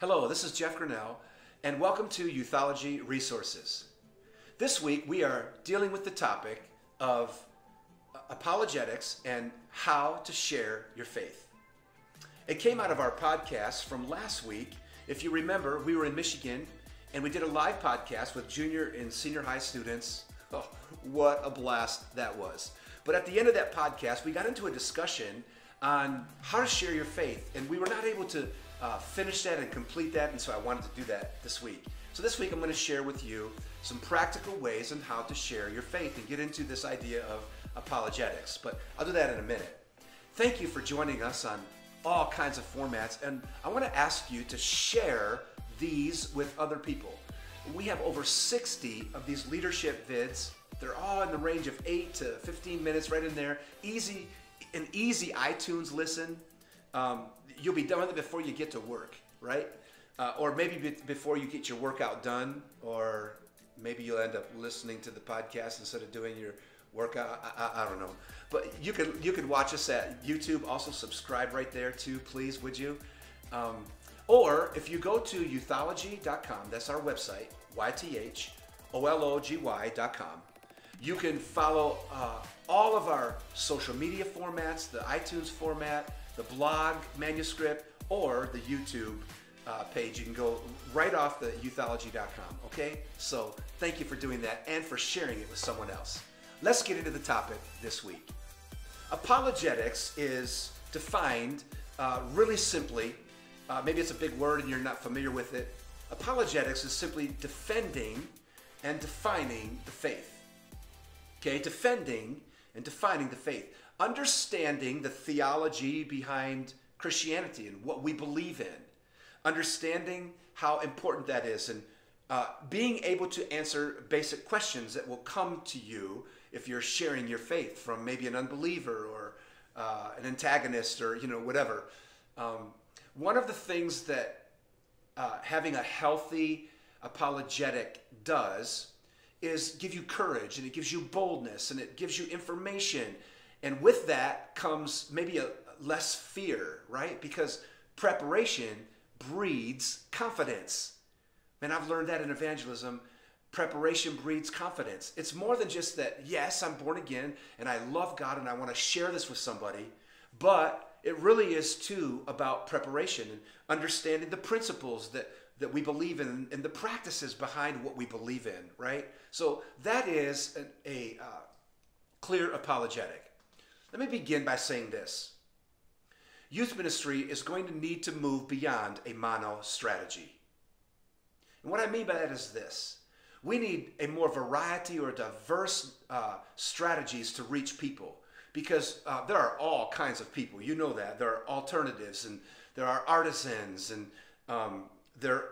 Hello, this is Jeff Grenell, and welcome to YTHology Resources. This week we are dealing with the topic of apologetics and how to share your faith. It came out of our podcast from last week. If you remember, we were in Michigan and we did a live podcast with junior and senior high students. Oh, what a blast that was. But at the end of that podcast, we got into a discussion on how to share your faith, and we were not able to uh, finish that and complete that, and so I wanted to do that this week. So this week I'm going to share with you some practical ways on how to share your faith and get into this idea of apologetics. But I'll do that in a minute. Thank you for joining us on all kinds of formats, and I want to ask you to share these with other people. We have over 60 of these leadership vids. They're all in the range of 8 to 15 minutes, right in there. Easy, an easy iTunes listen. Um, you'll be done with it before you get to work, right? Uh, or maybe be- before you get your workout done, or maybe you'll end up listening to the podcast instead of doing your workout. I, I, I don't know, but you could you could watch us at YouTube. Also subscribe right there too, please, would you? Um, or if you go to ythology.com, that's our website, Y-T-H-O-L-O-G-Y.com, you can follow uh, all of our social media formats, the iTunes format, the blog manuscript, or the YouTube uh, page. You can go right off the ythology.com, okay? So thank you for doing that and for sharing it with someone else. Let's get into the topic this week. Apologetics is defined uh, really simply. Uh, maybe it's a big word and you're not familiar with it. Apologetics is simply defending and defining the faith. Okay, defending and defining the faith understanding the theology behind Christianity and what we believe in, understanding how important that is, and uh, being able to answer basic questions that will come to you if you're sharing your faith from maybe an unbeliever or uh, an antagonist or you know whatever. Um, one of the things that uh, having a healthy apologetic does is give you courage and it gives you boldness and it gives you information and with that comes maybe a less fear, right? Because preparation breeds confidence. And I've learned that in evangelism. Preparation breeds confidence. It's more than just that, yes, I'm born again and I love God and I want to share this with somebody, but it really is too about preparation and understanding the principles that, that we believe in and the practices behind what we believe in, right? So that is an, a uh, clear apologetic. Let me begin by saying this. Youth ministry is going to need to move beyond a mono strategy. And what I mean by that is this. We need a more variety or diverse uh, strategies to reach people because uh, there are all kinds of people. You know that. There are alternatives and there are artisans and um, there,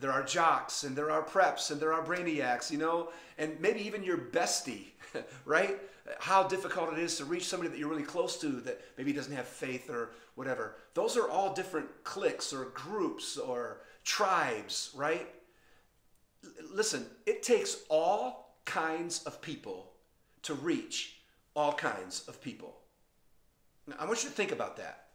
there are jocks and there are preps and there are brainiacs, you know, and maybe even your bestie, right? How difficult it is to reach somebody that you're really close to that maybe doesn't have faith or whatever. Those are all different cliques or groups or tribes, right? Listen, it takes all kinds of people to reach all kinds of people. Now, I want you to think about that.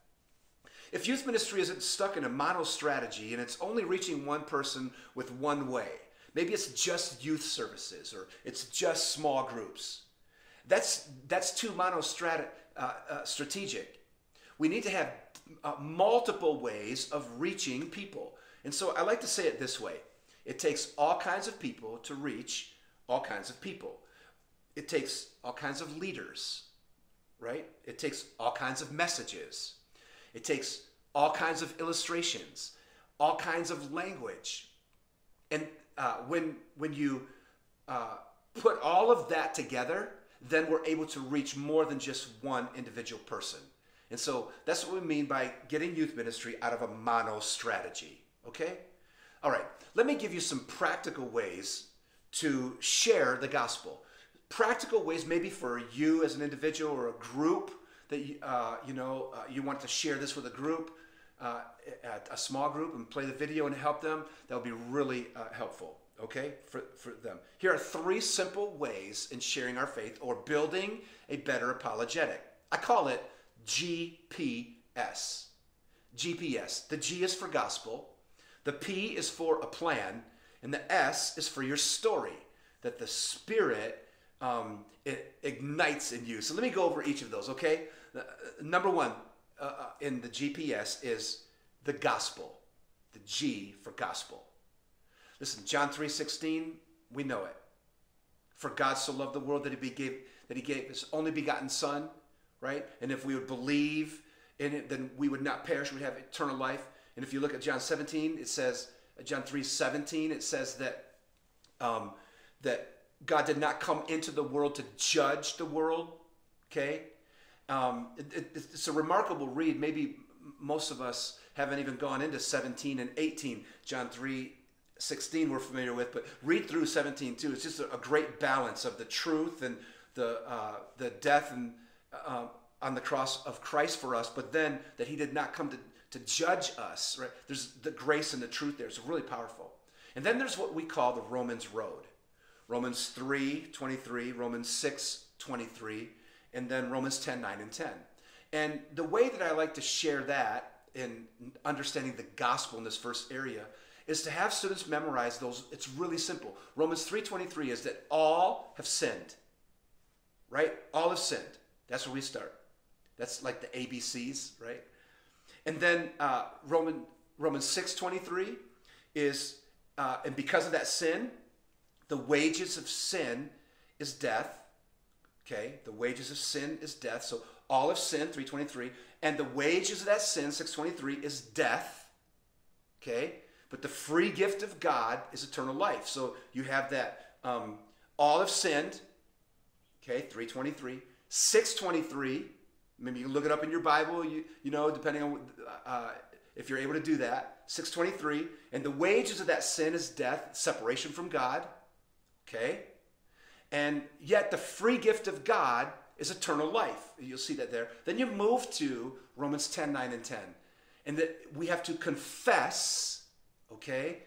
If youth ministry isn't stuck in a mono strategy and it's only reaching one person with one way, maybe it's just youth services or it's just small groups. That's that's too mono uh, uh, strategic. We need to have uh, multiple ways of reaching people. And so I like to say it this way: it takes all kinds of people to reach all kinds of people. It takes all kinds of leaders, right? It takes all kinds of messages. It takes all kinds of illustrations, all kinds of language. And uh, when, when you uh, put all of that together, then we're able to reach more than just one individual person. And so that's what we mean by getting youth ministry out of a mono strategy. Okay? All right, let me give you some practical ways to share the gospel. Practical ways, maybe for you as an individual or a group that you, uh, you know uh, you want to share this with a group, uh, a small group, and play the video and help them. That would be really uh, helpful. Okay, for, for them. Here are three simple ways in sharing our faith or building a better apologetic. I call it GPS. GPS. The G is for gospel. The P is for a plan, and the S is for your story that the Spirit um, it ignites in you. So let me go over each of those, okay? Uh, number one uh, uh in the GPS is the gospel, the G for gospel. Listen, John 3.16, we know it. For God so loved the world that he gave that he gave his only begotten son, right? And if we would believe in it, then we would not perish, we'd have eternal life. And if you look at John 17, it says, John 3 17, it says that um, that God did not come into the world to judge the world. Okay, um, it, it, it's a remarkable read. Maybe most of us haven't even gone into 17 and 18. John 3 16 we're familiar with, but read through 17 too. It's just a, a great balance of the truth and the uh, the death and uh, on the cross of Christ for us, but then that He did not come to to judge us. Right? There's the grace and the truth there. It's really powerful. And then there's what we call the Romans Road. Romans 3 23, Romans 6 23, and then Romans 10 9 and 10. And the way that I like to share that in understanding the gospel in this first area is to have students memorize those. It's really simple. Romans 3:23 is that all have sinned. Right? All have sinned. That's where we start. That's like the ABCs, right? And then uh, Roman Romans 6:23 is uh, and because of that sin, the wages of sin is death. Okay, the wages of sin is death. So all of sin, 323, and the wages of that sin, 623, is death. Okay, but the free gift of God is eternal life. So you have that um, all have sinned. Okay, 323, 623. Maybe you can look it up in your Bible. You you know, depending on uh, if you're able to do that. 623, and the wages of that sin is death, separation from God. Okay? And yet the free gift of God is eternal life. You'll see that there. Then you move to Romans 10 9 and 10. And that we have to confess, okay,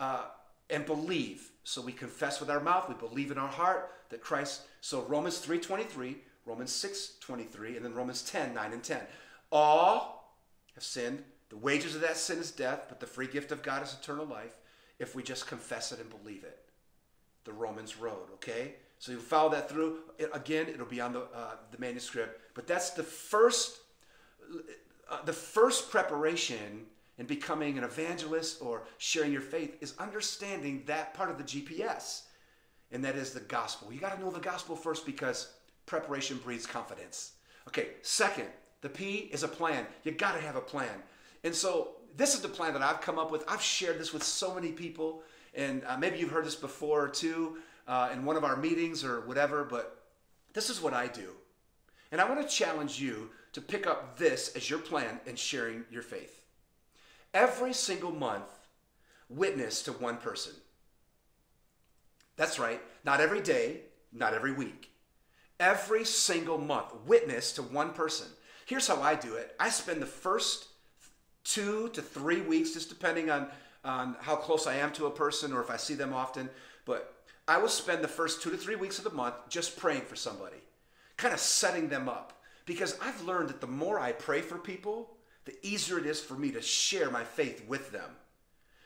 uh, and believe. So we confess with our mouth, we believe in our heart that Christ. So Romans 3 23, Romans 6 23, and then Romans 10 9 and 10. All have sinned. The wages of that sin is death, but the free gift of God is eternal life if we just confess it and believe it the Romans road. Okay, so you follow that through. It, again, it'll be on the uh, the manuscript, but that's the first uh, the first preparation in becoming an evangelist or sharing your faith is understanding that part of the GPS, and that is the gospel. You got to know the gospel first because preparation breeds confidence. Okay, second, the P is a plan. You got to have a plan. And so this is the plan that I've come up with. I've shared this with so many people. And uh, maybe you've heard this before too uh, in one of our meetings or whatever, but this is what I do. And I want to challenge you to pick up this as your plan in sharing your faith. Every single month, witness to one person. That's right, not every day, not every week. Every single month, witness to one person. Here's how I do it I spend the first two to three weeks, just depending on on how close I am to a person or if I see them often, but I will spend the first two to three weeks of the month just praying for somebody, kind of setting them up. Because I've learned that the more I pray for people, the easier it is for me to share my faith with them.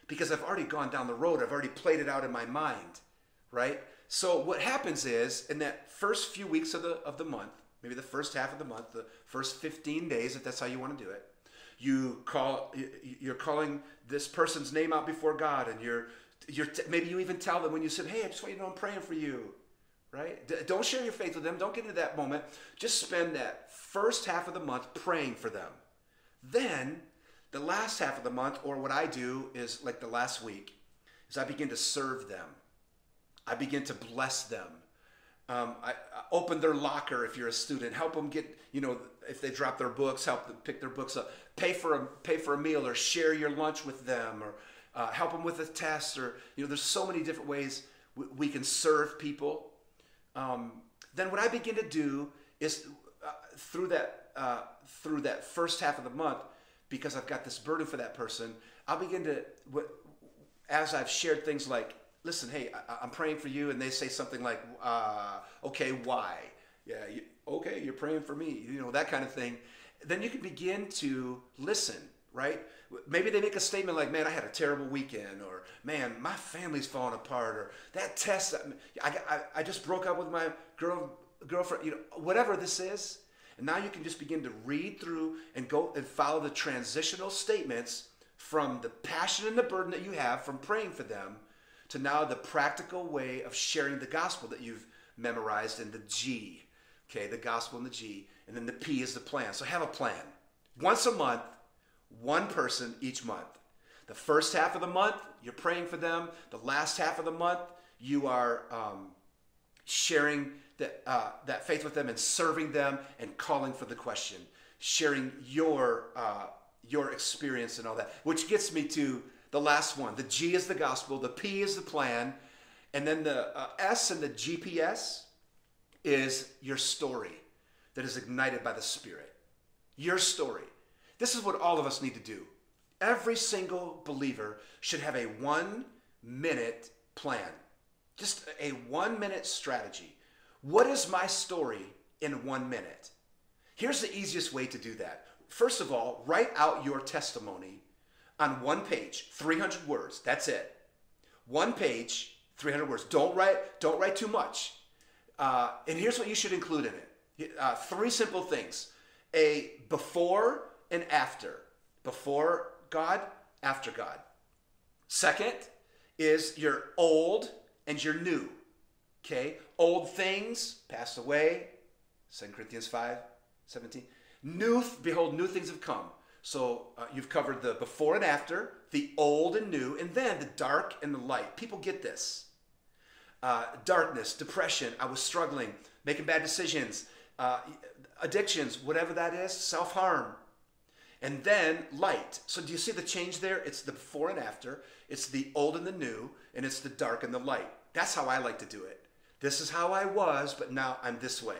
Because I've already gone down the road, I've already played it out in my mind, right? So what happens is in that first few weeks of the of the month, maybe the first half of the month, the first 15 days, if that's how you want to do it, you call you're calling this person's name out before God, and you're you're maybe you even tell them when you said, "Hey, I just want you to know I'm praying for you." Right? D- don't share your faith with them. Don't get into that moment. Just spend that first half of the month praying for them. Then, the last half of the month, or what I do is like the last week, is I begin to serve them. I begin to bless them. Um, I, I, open their locker if you're a student. Help them get, you know, if they drop their books, help them pick their books up. Pay for a pay for a meal or share your lunch with them or uh, help them with a test or you know. There's so many different ways we, we can serve people. Um, then what I begin to do is uh, through that uh, through that first half of the month, because I've got this burden for that person, I'll begin to as I've shared things like listen, hey, I, am praying for you, and they say something like, uh, okay, why? Yeah, you, okay, you're praying for me, you know, that kind of thing. Then you can begin to listen. right? Maybe they make a statement like, man, I had a terrible weekend, or man, my family's falling apart, or that test, I, I, I just broke up with my girl, girlfriend, you know, whatever this is. And now you can just begin to read through and go and follow the transitional statements from the passion and the burden that you have from praying for them to now the practical way of sharing the gospel that you've memorized in the G. Okay, the gospel in the G. And then the P is the plan. So have a plan. Once a month, one person each month. The first half of the month, you're praying for them. The last half of the month, you are um, sharing that, uh, that faith with them and serving them and calling for the question, sharing your, uh, your experience and all that. Which gets me to the last one. The G is the gospel, the P is the plan, and then the uh, S and the GPS is your story that is ignited by the Spirit. Your story. This is what all of us need to do. Every single believer should have a one minute plan, just a one minute strategy. What is my story in one minute? Here's the easiest way to do that. First of all, write out your testimony on one page, 300 words. That's it. One page, 300 words. Don't write, don't write too much. Uh, and here's what you should include in it. Uh, three simple things. A before and after. Before God, after God. Second is your old and your new. Okay? Old things passed away. 2 Corinthians 5, 17. New, behold, new things have come. So uh, you've covered the before and after, the old and new, and then the dark and the light. People get this. Uh, darkness, depression, I was struggling, making bad decisions, uh, addictions, whatever that is, self harm, and then light. So do you see the change there? It's the before and after. It's the old and the new, and it's the dark and the light. That's how I like to do it. This is how I was, but now I'm this way.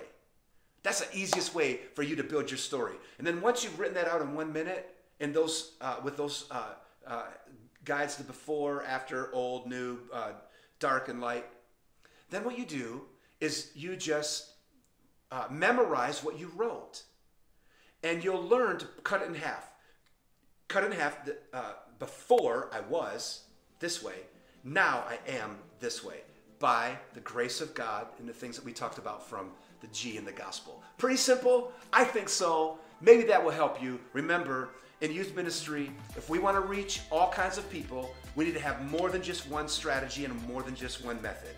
That's the easiest way for you to build your story. And then once you've written that out in one minute, and those uh, with those uh, uh, guides to before, after, old, new, uh, dark, and light, then what you do is you just uh, memorize what you wrote and you'll learn to cut it in half. Cut in half uh, before I was this way, now I am this way by the grace of God and the things that we talked about from the G in the gospel. Pretty simple? I think so. Maybe that will help you. Remember, in youth ministry, if we want to reach all kinds of people, we need to have more than just one strategy and more than just one method.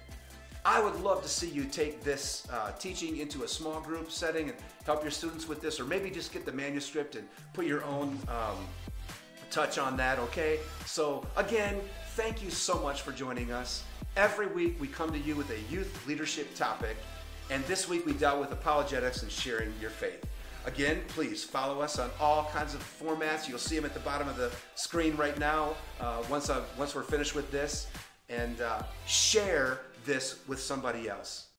I would love to see you take this uh, teaching into a small group setting and help your students with this, or maybe just get the manuscript and put your own um, touch on that, okay? So, again, thank you so much for joining us. Every week we come to you with a youth leadership topic, and this week we dealt with apologetics and sharing your faith. Again, please follow us on all kinds of formats. You'll see them at the bottom of the screen right now uh, once, I've, once we're finished with this. And uh, share this with somebody else.